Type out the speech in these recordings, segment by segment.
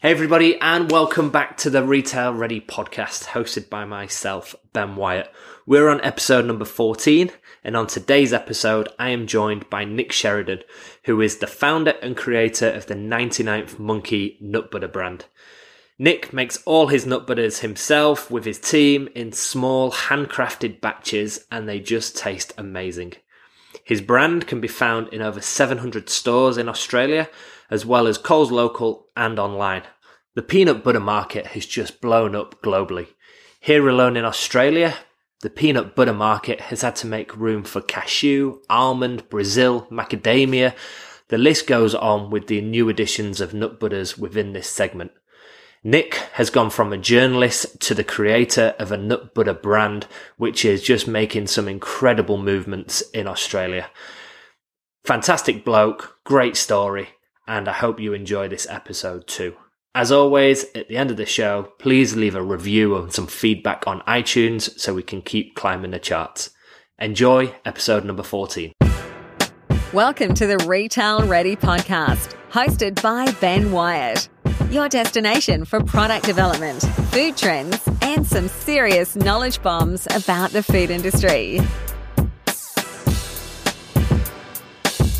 Hey, everybody, and welcome back to the Retail Ready podcast hosted by myself, Ben Wyatt. We're on episode number 14, and on today's episode, I am joined by Nick Sheridan, who is the founder and creator of the 99th Monkey Nut Butter brand. Nick makes all his nut butters himself with his team in small, handcrafted batches, and they just taste amazing. His brand can be found in over 700 stores in Australia as well as Coles Local and online. The peanut butter market has just blown up globally. Here alone in Australia, the peanut butter market has had to make room for cashew, almond, Brazil, macadamia. The list goes on with the new additions of nut butters within this segment. Nick has gone from a journalist to the creator of a nut butter brand, which is just making some incredible movements in Australia. Fantastic bloke, great story, and I hope you enjoy this episode too. As always, at the end of the show, please leave a review and some feedback on iTunes so we can keep climbing the charts. Enjoy episode number 14. Welcome to the Retail Ready podcast, hosted by Ben Wyatt, your destination for product development, food trends, and some serious knowledge bombs about the food industry.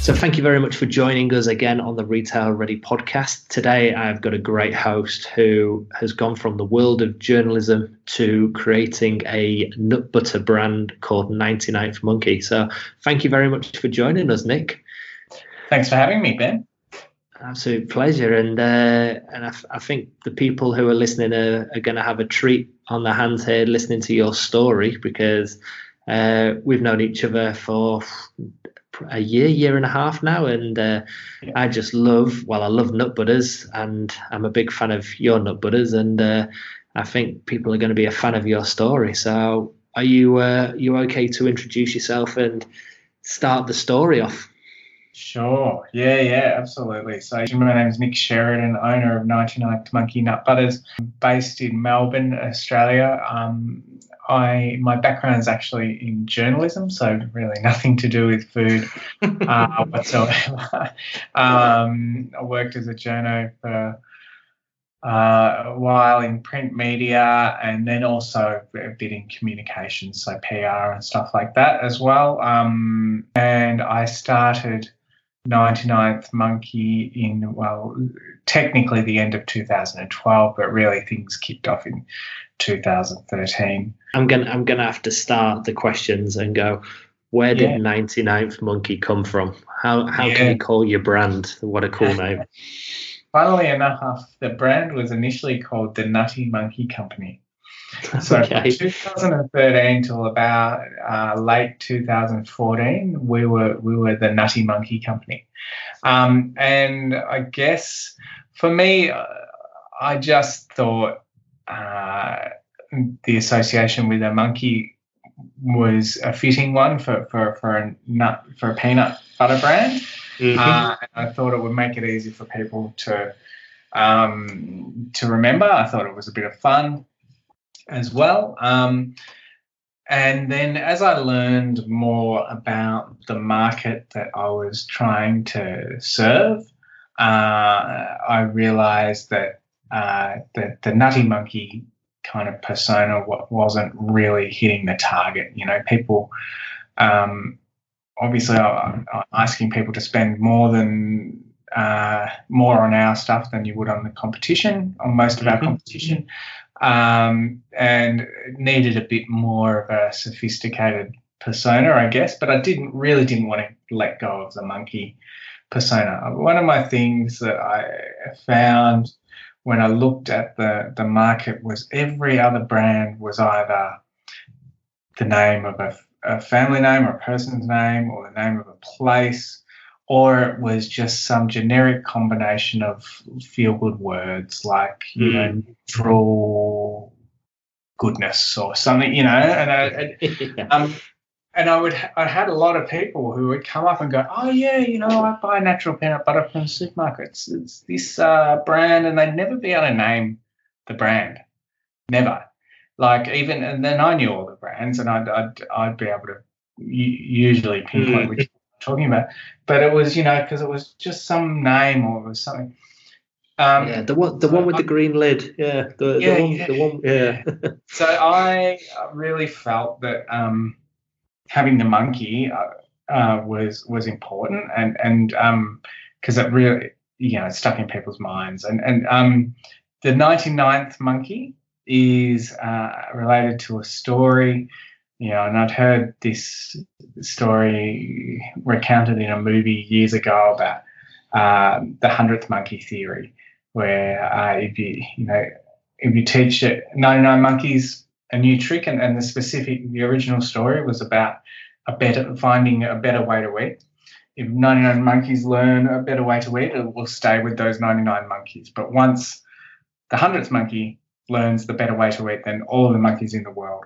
So, thank you very much for joining us again on the Retail Ready podcast. Today, I've got a great host who has gone from the world of journalism to creating a nut butter brand called 99th Monkey. So, thank you very much for joining us, Nick. Thanks for having me, Ben. Absolute pleasure, and uh, and I, I, think the people who are listening are, are going to have a treat on their hands here listening to your story because uh, we've known each other for a year, year and a half now, and uh, yeah. I just love. Well, I love nut butters, and I'm a big fan of your nut butters, and uh, I think people are going to be a fan of your story. So, are you uh, you okay to introduce yourself and start the story off? Sure. Yeah, yeah, absolutely. So my name is Nick Sheridan, owner of 99th Monkey Nut Butters, based in Melbourne, Australia. Um, I my background is actually in journalism, so really nothing to do with food uh, whatsoever. um, I worked as a journo for uh, a while in print media, and then also a bit in communications, so PR and stuff like that as well. Um, and I started 99th Monkey in, well, technically the end of 2012, but really things kicked off in 2013. I'm gonna I'm gonna have to start the questions and go. Where did yeah. 99th Monkey come from? How how yeah. can you call your brand? What a cool name! Funnily enough, the brand was initially called the Nutty Monkey Company. So okay. from 2013 till about uh, late 2014, we were we were the Nutty Monkey Company, um, and I guess for me, uh, I just thought uh, the association with a monkey was a fitting one for for for a nut for a peanut butter brand. Mm-hmm. Uh, I thought it would make it easy for people to um, to remember. I thought it was a bit of fun as well. Um, and then as I learned more about the market that I was trying to serve, uh, I realized that uh, the, the nutty monkey kind of persona wasn't really hitting the target. You know, people, um, obviously, I'm asking people to spend more than uh, more on our stuff than you would on the competition, on most of our mm-hmm. competition um, and needed a bit more of a sophisticated persona, I guess. But I didn't really didn't want to let go of the monkey persona. One of my things that I found when I looked at the the market was every other brand was either the name of a, a family name or a person's name or the name of a place or it was just some generic combination of feel good words like you mm. know neutral goodness or something you know and I, yeah. um, and I would I had a lot of people who would come up and go oh yeah you know I buy natural peanut butter from supermarkets it's this uh, brand and they'd never be able to name the brand never like even and then I knew all the brands and I'd I'd, I'd be able to usually pinpoint mm. which talking about. But it was, you know, because it was just some name or something. Um, yeah, the one, the one with the green lid. Yeah, the, yeah, the one, yeah. the one, yeah. so I really felt that um, having the monkey uh, uh, was was important, and and because um, it really, you know, it stuck in people's minds, and and um, the 99th monkey is uh, related to a story. Know, and I'd heard this story recounted in a movie years ago about uh, the hundredth monkey theory, where uh, if you you know if you teach 99 monkeys a new trick, and, and the specific the original story was about a better finding a better way to eat. If 99 monkeys learn a better way to eat, it will stay with those 99 monkeys. But once the hundredth monkey learns the better way to eat, then all of the monkeys in the world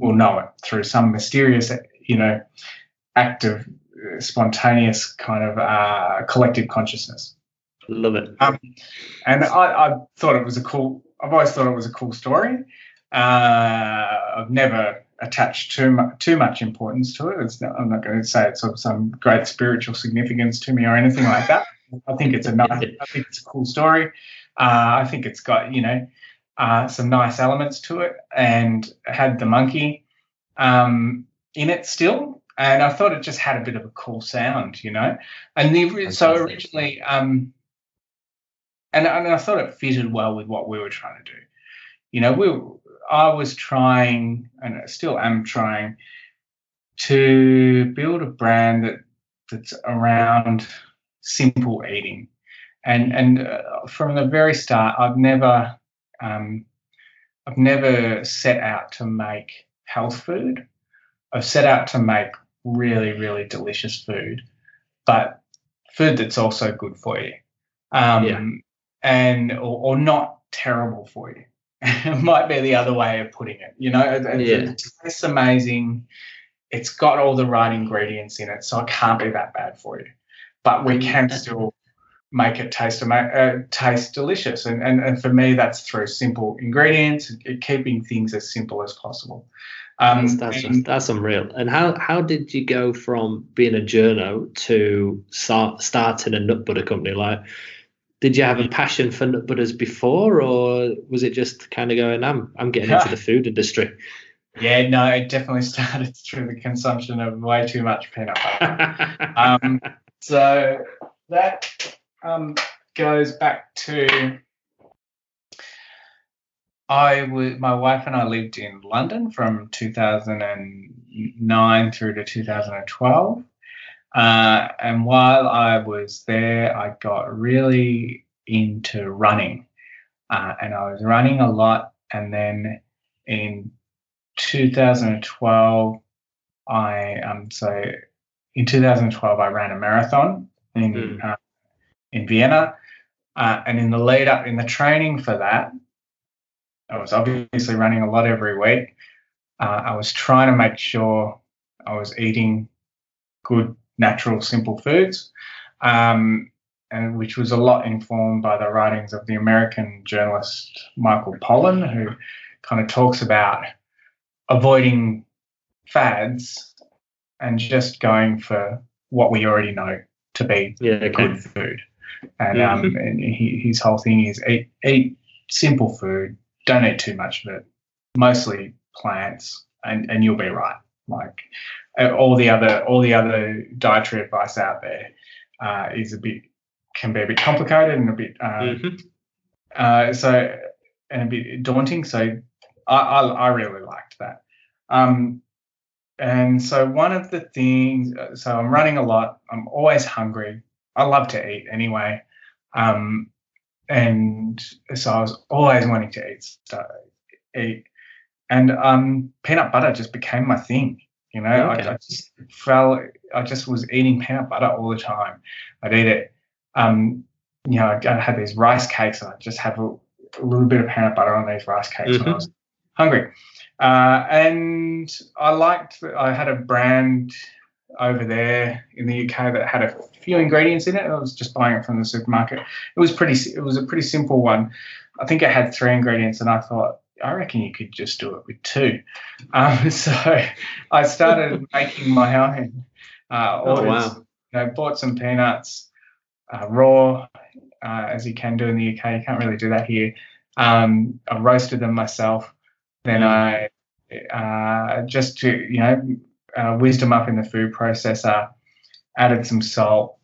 will know it through some mysterious, you know, act of spontaneous kind of uh, collective consciousness. Love it. Um, and I, I, thought it was a cool. I've always thought it was a cool story. Uh, I've never attached too much too much importance to it. It's not, I'm not going to say it's of some great spiritual significance to me or anything like that. I think it's a nice. I think it's a cool story. Uh, I think it's got you know uh, some nice elements to it, and had the monkey um, in it still. And I thought it just had a bit of a cool sound, you know. And the, so originally, um, and, and I thought it fitted well with what we were trying to do. You know, we I was trying, and I still am trying, to build a brand that that's around simple eating, and and uh, from the very start, I've never um, I've never set out to make health food. I've set out to make really really delicious food, but food that's also good for you. Um, yeah and or, or not terrible for you. it might be the other way of putting it. You know, it, yeah. it tastes amazing. It's got all the right ingredients in it, so it can't be that bad for you. But we can still make it taste uh, taste delicious, and, and and for me, that's through simple ingredients, keeping things as simple as possible. Um, that's that's, and, that's unreal. And how how did you go from being a journo to start starting a nut butter company? Like did you have a passion for nut butters before, or was it just kind of going, I'm I'm getting into the food industry? Yeah, no, it definitely started through the consumption of way too much peanut butter. um, so that um, goes back to I was my wife and I lived in London from 2009 through to 2012. Uh, and while I was there, I got really into running. Uh, and I was running a lot. And then in 2012, I um so in 2012 I ran a marathon in mm. uh, in Vienna, uh, and in the lead up in the training for that, I was obviously running a lot every week. Uh, I was trying to make sure I was eating good natural, simple foods, um, and which was a lot informed by the writings of the American journalist Michael Pollan, who kind of talks about avoiding fads and just going for what we already know to be yeah, okay. good food. And, um, and he, his whole thing is eat, eat simple food, don't eat too much of it, mostly plants, and, and you'll be right. Like all the other all the other dietary advice out there uh, is a bit can be a bit complicated and a bit uh, mm-hmm. uh, so and a bit daunting. So I, I, I really liked that. Um, and so one of the things, uh, so I'm running a lot. I'm always hungry. I love to eat anyway. Um, and so I was always wanting to eat, eat, and um, peanut butter just became my thing. You know, okay. I, I, just fell. I just was eating peanut butter all the time. I'd eat it. Um, you know, I, I had these rice cakes, and I'd just have a, a, little bit of peanut butter on these rice cakes mm-hmm. when I was hungry. Uh, and I liked. I had a brand over there in the UK that had a few ingredients in it. I was just buying it from the supermarket. It was pretty. It was a pretty simple one. I think it had three ingredients, and I thought I reckon you could just do it with two. Um, so I started making my own uh, orders. Oh, wow. You know, bought some peanuts uh, raw, uh, as you can do in the UK. You can't really do that here. Um, I roasted them myself. Then I uh, just to you know uh, them up in the food processor, added some salt.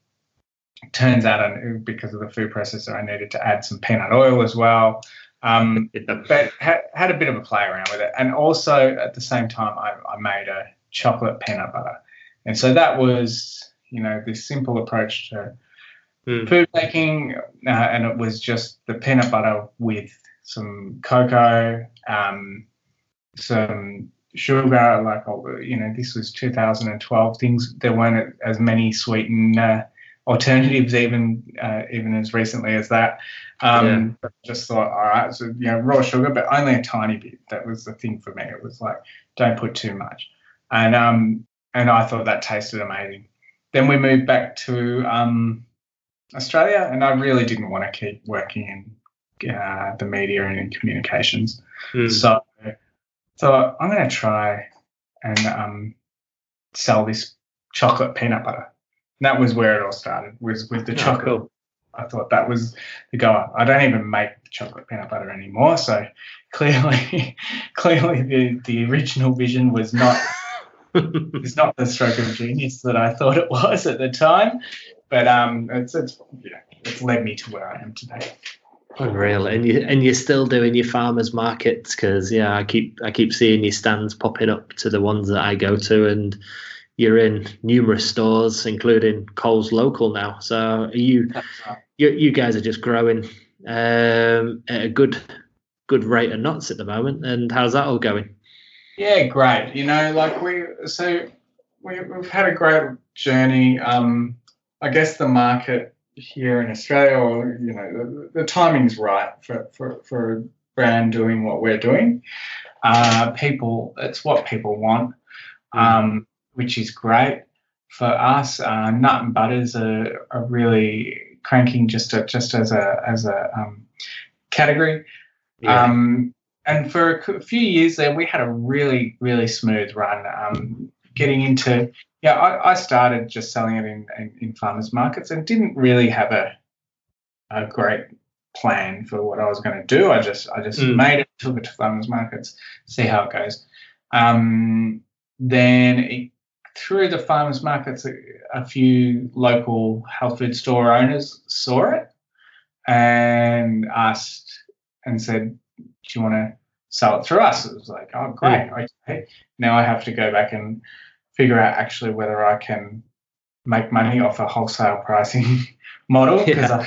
Turns out, because of the food processor, I needed to add some peanut oil as well. Um, but ha- had a bit of a play around with it, and also at the same time, I, I made a chocolate peanut butter, and so that was you know this simple approach to mm. food making, uh, and it was just the peanut butter with some cocoa, um, some sugar. Like you know, this was 2012. Things there weren't as many sweetened uh, alternatives even uh, even as recently as that. Um, yeah. Just thought, all right, so you know, raw sugar, but only a tiny bit. That was the thing for me. It was like, don't put too much, and um, and I thought that tasted amazing. Then we moved back to um, Australia, and I really didn't want to keep working in uh, the media and in communications. Mm. So, so I'm going to try and um, sell this chocolate peanut butter. And that was where it all started. Was with the oh, chocolate. Cool. I thought that was the goal. I don't even make chocolate peanut butter anymore, so clearly, clearly the the original vision was not it's not the stroke of genius that I thought it was at the time, but um, it's it's yeah, it's led me to where I am today. Unreal, and you and you're still doing your farmers markets because yeah, I keep I keep seeing your stands popping up to the ones that I go to, and you're in numerous stores, including Coles local now. So are you you you guys are just growing um, at a good good rate of knots at the moment, and how's that all going? Yeah, great. You know, like we so we, we've had a great journey. Um, I guess the market here in Australia, or you know, the, the timing's right for, for for a brand doing what we're doing. Uh, people, it's what people want, um, which is great for us. Uh, nut and butters are, are really cranking just a, just as a as a um, category. Yeah. Um, and for a few years there, we had a really, really smooth run. Um, getting into, yeah, I, I, started just selling it in, in, in, farmers markets and didn't really have a, a great plan for what I was going to do. I just, I just mm. made it, took it to farmers markets, see how it goes. Um, then it, through the farmers markets, a, a few local health food store owners saw it and asked and said, do you want to sell it through us? It was like, oh, great. Yeah. Okay. Now I have to go back and figure out actually whether I can make money off a wholesale pricing model because yeah.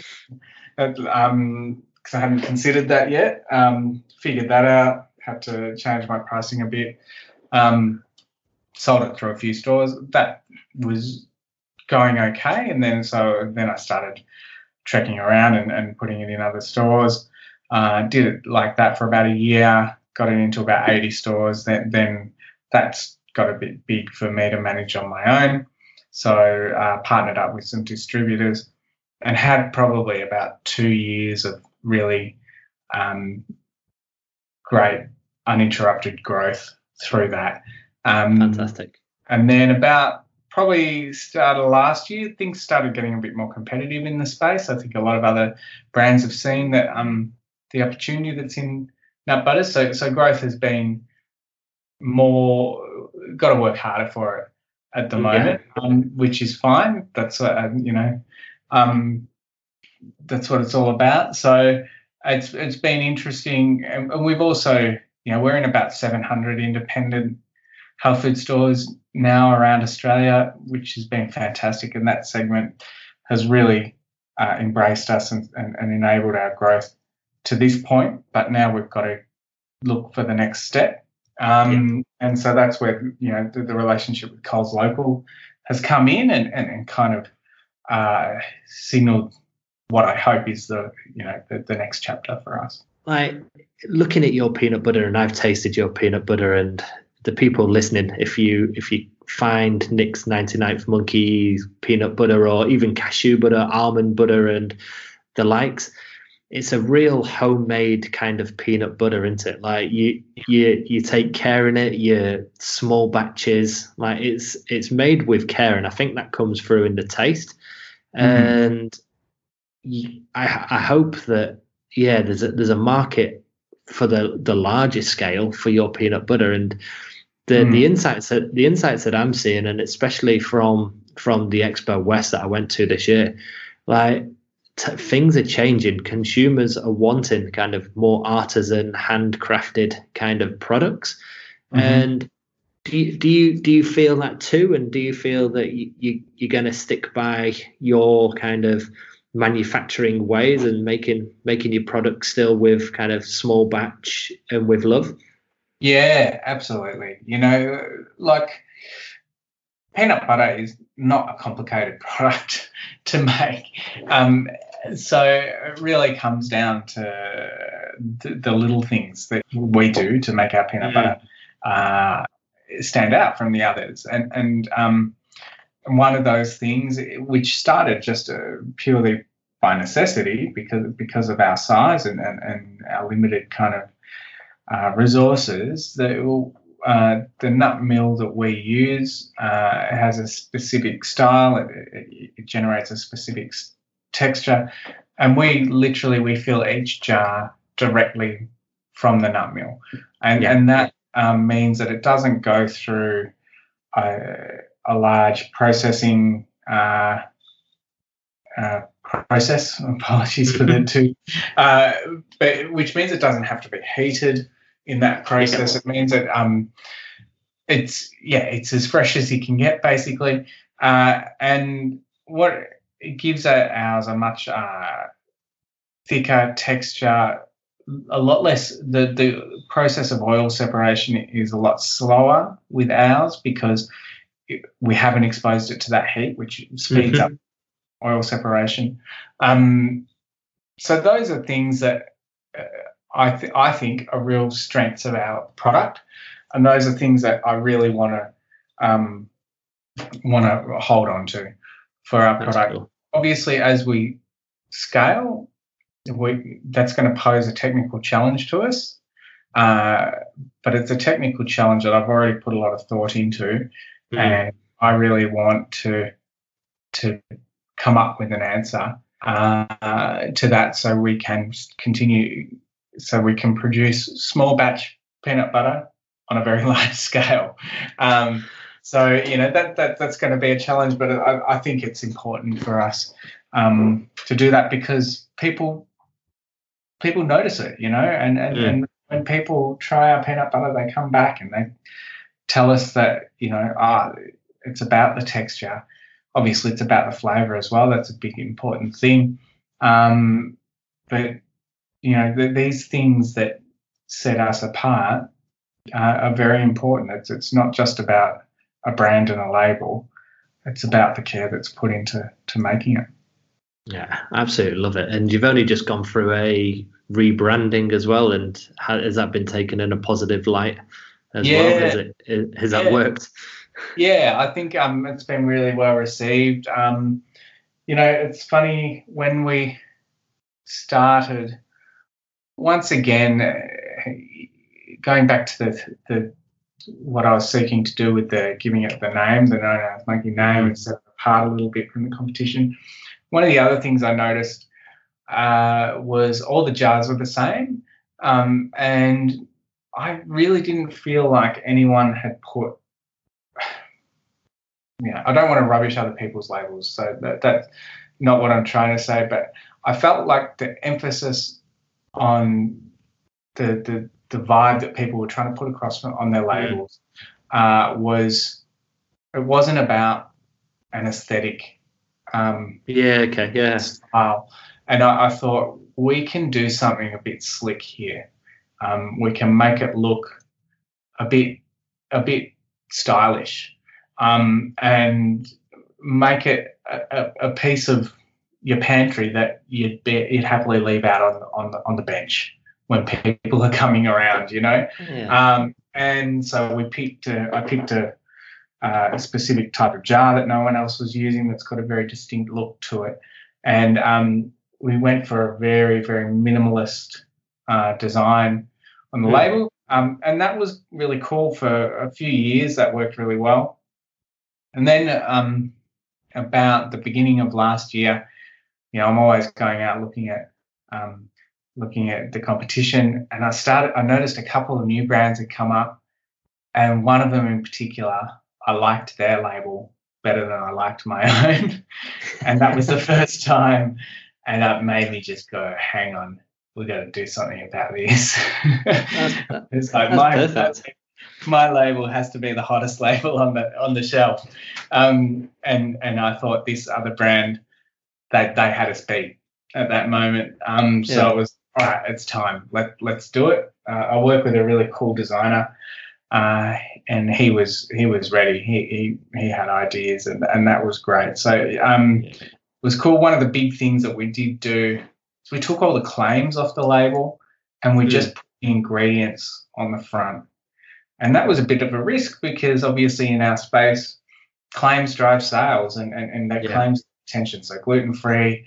I, um, cause I hadn't considered that yet. Um, figured that out, had to change my pricing a bit. Um, sold it through a few stores. That was going okay. And then so then I started trekking around and, and putting it in other stores. Uh, did it like that for about a year, got it into about 80 stores. Then, then that's got a bit big for me to manage on my own. So uh, partnered up with some distributors and had probably about two years of really um, great uninterrupted growth through that. Um, Fantastic. And then about probably started last year, things started getting a bit more competitive in the space. I think a lot of other brands have seen that um, the opportunity that's in nut butter. So so growth has been more got to work harder for it at the moment, um, which is fine. That's uh, you know um, that's what it's all about. So it's it's been interesting, and, and we've also you know we're in about 700 independent health food stores now around Australia, which has been fantastic, and that segment has really uh, embraced us and, and, and enabled our growth to this point, but now we've got to look for the next step. Um, yeah. And so that's where you know the, the, relationship with Coles Local has come in and, and, and kind of uh, signaled what I hope is the you know the, the next chapter for us. Like looking at your peanut butter, and I've tasted your peanut butter, and the people listening, if you if you find Nick's 99th Monkey peanut butter or even cashew butter, almond butter, and the likes, it's a real homemade kind of peanut butter, isn't it? Like you you you take care in it, you small batches. Like it's it's made with care, and I think that comes through in the taste. Mm-hmm. And I, I hope that yeah, there's a there's a market for the the larger scale for your peanut butter and the mm. the insights that the insights that I'm seeing and especially from from the Expo West that I went to this year, like t- things are changing. Consumers are wanting kind of more artisan, handcrafted kind of products, mm-hmm. and do you, do you do you feel that too? And do you feel that you, you you're going to stick by your kind of manufacturing ways and making making your product still with kind of small batch and with love? Yeah, absolutely. You know, like peanut butter is not a complicated product to make. Um, so it really comes down to the, the, little things that we do to make our peanut mm. butter uh, stand out from the others. And and um, one of those things, which started just uh, purely by necessity because because of our size and, and, and our limited kind of uh, resources, that uh, the nut mill that we use uh, has a specific style. It, it, it, generates a specific texture, and we literally we fill each jar directly from the nut mill, and yeah. and that um, means that it doesn't go through a, a large processing uh, uh, process. Apologies for the two, uh, but which means it doesn't have to be heated in that process. It means that um, it's yeah, it's as fresh as you can get basically, uh, and what it gives ours a much uh, thicker texture a lot less the the process of oil separation is a lot slower with ours because it, we haven't exposed it to that heat, which speeds mm-hmm. up oil separation. Um, so those are things that uh, I th- I think are real strengths of our product, and those are things that I really want to um, want to hold on to for our That's product. Cool. Obviously, as we scale, we, that's going to pose a technical challenge to us. Uh, but it's a technical challenge that I've already put a lot of thought into, mm. and I really want to to come up with an answer uh, to that, so we can continue, so we can produce small batch peanut butter on a very large scale. Um, so you know that, that that's going to be a challenge, but I, I think it's important for us um, to do that because people people notice it, you know, and and, yeah. and when people try our peanut butter, they come back and they tell us that you know, ah, it's about the texture. Obviously, it's about the flavor as well. That's a big important thing. Um, but you know, the, these things that set us apart uh, are very important. It's it's not just about a brand and a label. It's about the care that's put into to making it. Yeah, absolutely love it. And you've only just gone through a rebranding as well, and has that been taken in a positive light as yeah. well? Has, it, has that worked? Yeah, I think um, it's been really well received. Um, you know, it's funny when we started. Once again, uh, going back to the the what I was seeking to do with the giving it the name, the known as monkey name, and set it apart a little bit from the competition one of the other things I noticed uh, was all the jars were the same, um, and I really didn't feel like anyone had put. Yeah, I don't want to rubbish other people's labels, so that, that's not what I'm trying to say. But I felt like the emphasis on the the, the vibe that people were trying to put across on their labels uh, was it wasn't about an aesthetic um, yeah, okay, yeah. Style. And I, I, thought we can do something a bit slick here. Um, we can make it look a bit a bit stylish, um, and make it a, a, piece of your pantry that you'd be, you'd happily leave out on on the, on the bench when people are coming around, you know. Yeah. Um, and so we picked. A, I picked a uh, a specific type of jar that no one else was using that's got a very distinct look to it. And um, we went for a very, very minimalist uh, design on the mm. label. Um, and that was really cool for a few years. That worked really well. And then um, about the beginning of last year, you know, I'm always going out looking at um, looking at the competition, and I started. I noticed a couple of new brands had come up, and one of them in particular, I liked their label better than I liked my own, and that was the first time, and that made me just go, "Hang on, we got to do something about this." it's like my my label has to be the hottest label on the on the shelf, um, and and I thought this other brand, they they had us beat at that moment. Um, so it was all right. It's time. Let let's do it. Uh, I work with a really cool designer, uh, and he was he was ready. He he he had ideas, and and that was great. So um, it was cool. One of the big things that we did do is we took all the claims off the label, and we mm. just put the ingredients on the front. And that was a bit of a risk because obviously in our space, claims drive sales and, and, and that yeah. claims attention. So gluten free,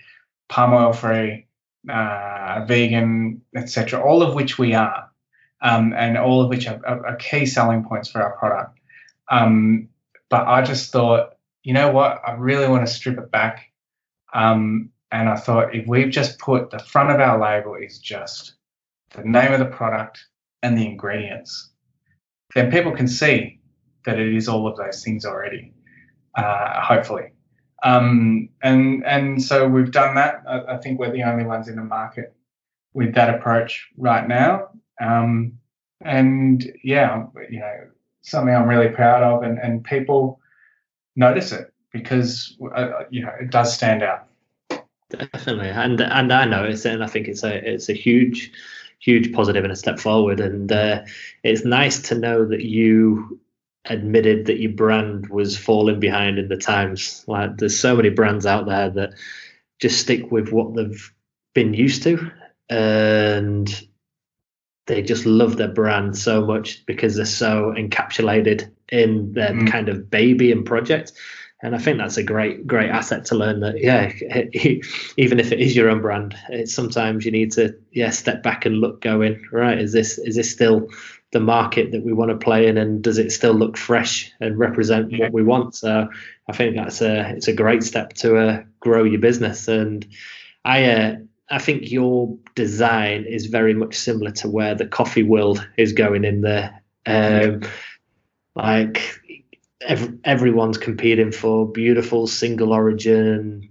palm oil free, uh, vegan, etc. All of which we are, um, and all of which are, are, are, key selling points for our product. Um, but I just thought, you know what? I really want to strip it back. Um, and I thought if we've just put the front of our label is just the name of the product and the ingredients, then people can see that it is all of those things already. Uh, hopefully, um, and and so we've done that. I, I, think we're the only ones in the market with that approach right now. Um, and yeah, you know, something I'm really proud of, and, and people notice it because uh, you know it does stand out. Definitely, and and I notice it, and I think it's a it's a huge huge positive and a step forward. And uh, it's nice to know that you admitted that your brand was falling behind in the times. Like there's so many brands out there that just stick with what they've been used to and they just love their brand so much because they're so encapsulated in their mm. kind of baby and project and I think that's a great great asset to learn that yeah even if it is your own brand it's sometimes you need to yeah step back and look going right is this is this still the market that we want to play in and does it still look fresh and represent yeah. what we want? So I think that's a it's a great step to uh, grow your business. And I uh, I think your design is very much similar to where the coffee world is going in there. Um, like every, everyone's competing for beautiful single origin,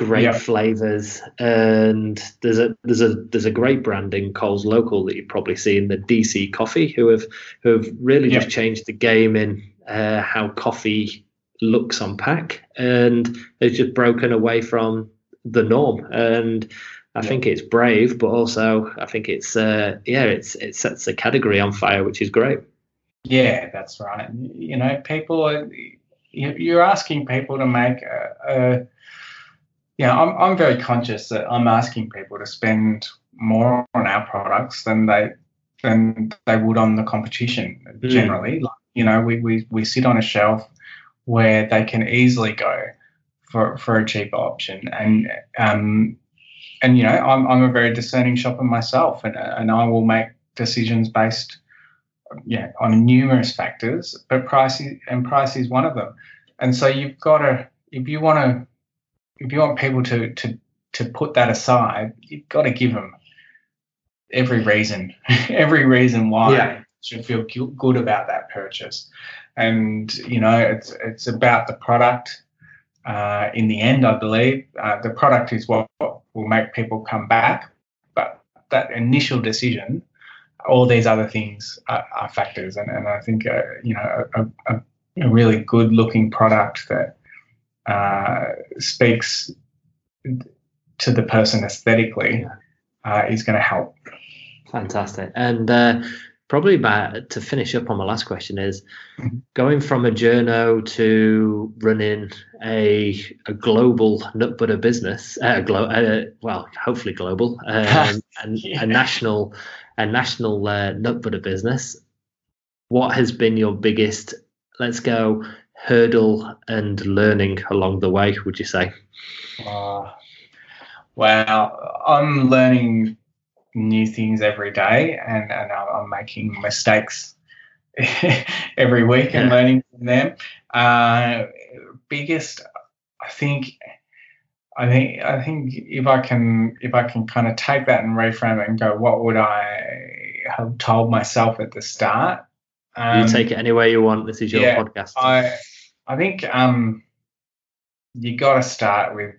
great yeah. flavors, and there's a there's a there's a great brand in Coles Local that you've probably seen, the DC Coffee, who have who have really yeah. just changed the game in uh, how coffee looks on pack, and it's just broken away from the norm and. I yeah. think it's brave, but also I think it's uh, yeah, it's it sets the category on fire, which is great. Yeah, that's right. You know, people are, you're asking people to make a, a you know, I'm, I'm very conscious that I'm asking people to spend more on our products than they than they would on the competition mm. generally. Like, you know, we, we, we sit on a shelf where they can easily go for, for a cheaper option. And um, and you know, I'm I'm a very discerning shopper myself, and and I will make decisions based yeah, on numerous factors, but price is, and price is one of them. And so you've got to, if you want to, if you want people to to to put that aside, you've got to give them every reason, every reason why yeah. should feel good about that purchase. And you know, it's it's about the product. Uh, in the end, I believe uh, the product is what will make people come back. But that initial decision all these other things are, are factors. And, and I think, uh, you know, a, a, a, really good looking product that uh, speaks to the person aesthetically uh, is going to help. Fantastic. And uh, probably by, to finish up on my last question is mm-hmm. going from a journo to running a, a global nut butter business, uh, glo- uh, well, hopefully global, um, and yeah. a national a national uh, nut butter business, what has been your biggest, let's go, hurdle and learning along the way, would you say? Uh, well, I'm learning new things every day and, and I'm making mistakes every week yeah. and learning from them. Uh, biggest, I think, I think I think if I can if I can kind of take that and reframe it and go, what would I have told myself at the start? Um, you take it any way you want. This is your yeah, podcast. I I think um, you got to start with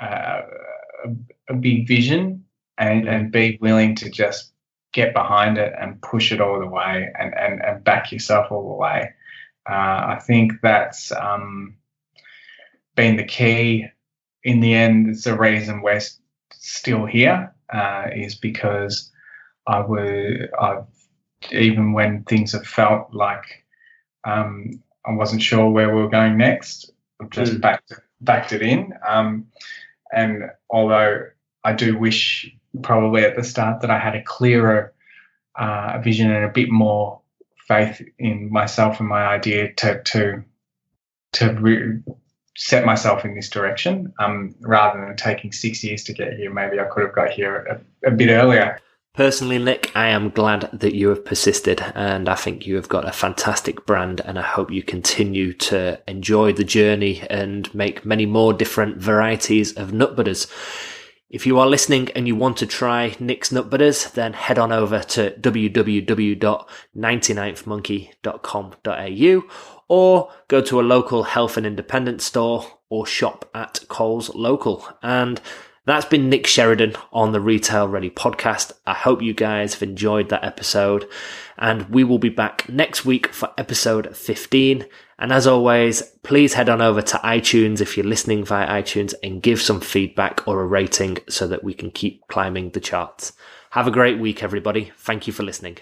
uh, a, a, big vision and, and be willing to just get behind it and push it all the way and, and, and back yourself all the way. Uh, I think that's um, been the key. In the end, it's the reason we're still here uh, is because I was I've even when things have felt like um, I wasn't sure where we were going next, I've just mm. backed backed it in. Um, and although I do wish probably at the start that I had a clearer uh, vision and a bit more faith in myself and my idea to to to re- set myself in this direction um, rather than taking six years to get here. Maybe I could have got here a, a bit earlier. Personally, Nick, I am glad that you have persisted and I think you have got a fantastic brand and I hope you continue to enjoy the journey and make many more different varieties of nut butters. If you are listening and you want to try Nick's Nut Butters, then head on over to www.99thmonkey.com.au or go to a local health and independent store or shop at Coles Local. And that's been Nick Sheridan on the Retail Ready podcast. I hope you guys have enjoyed that episode and we will be back next week for episode 15. And as always, please head on over to iTunes if you're listening via iTunes and give some feedback or a rating so that we can keep climbing the charts. Have a great week, everybody. Thank you for listening.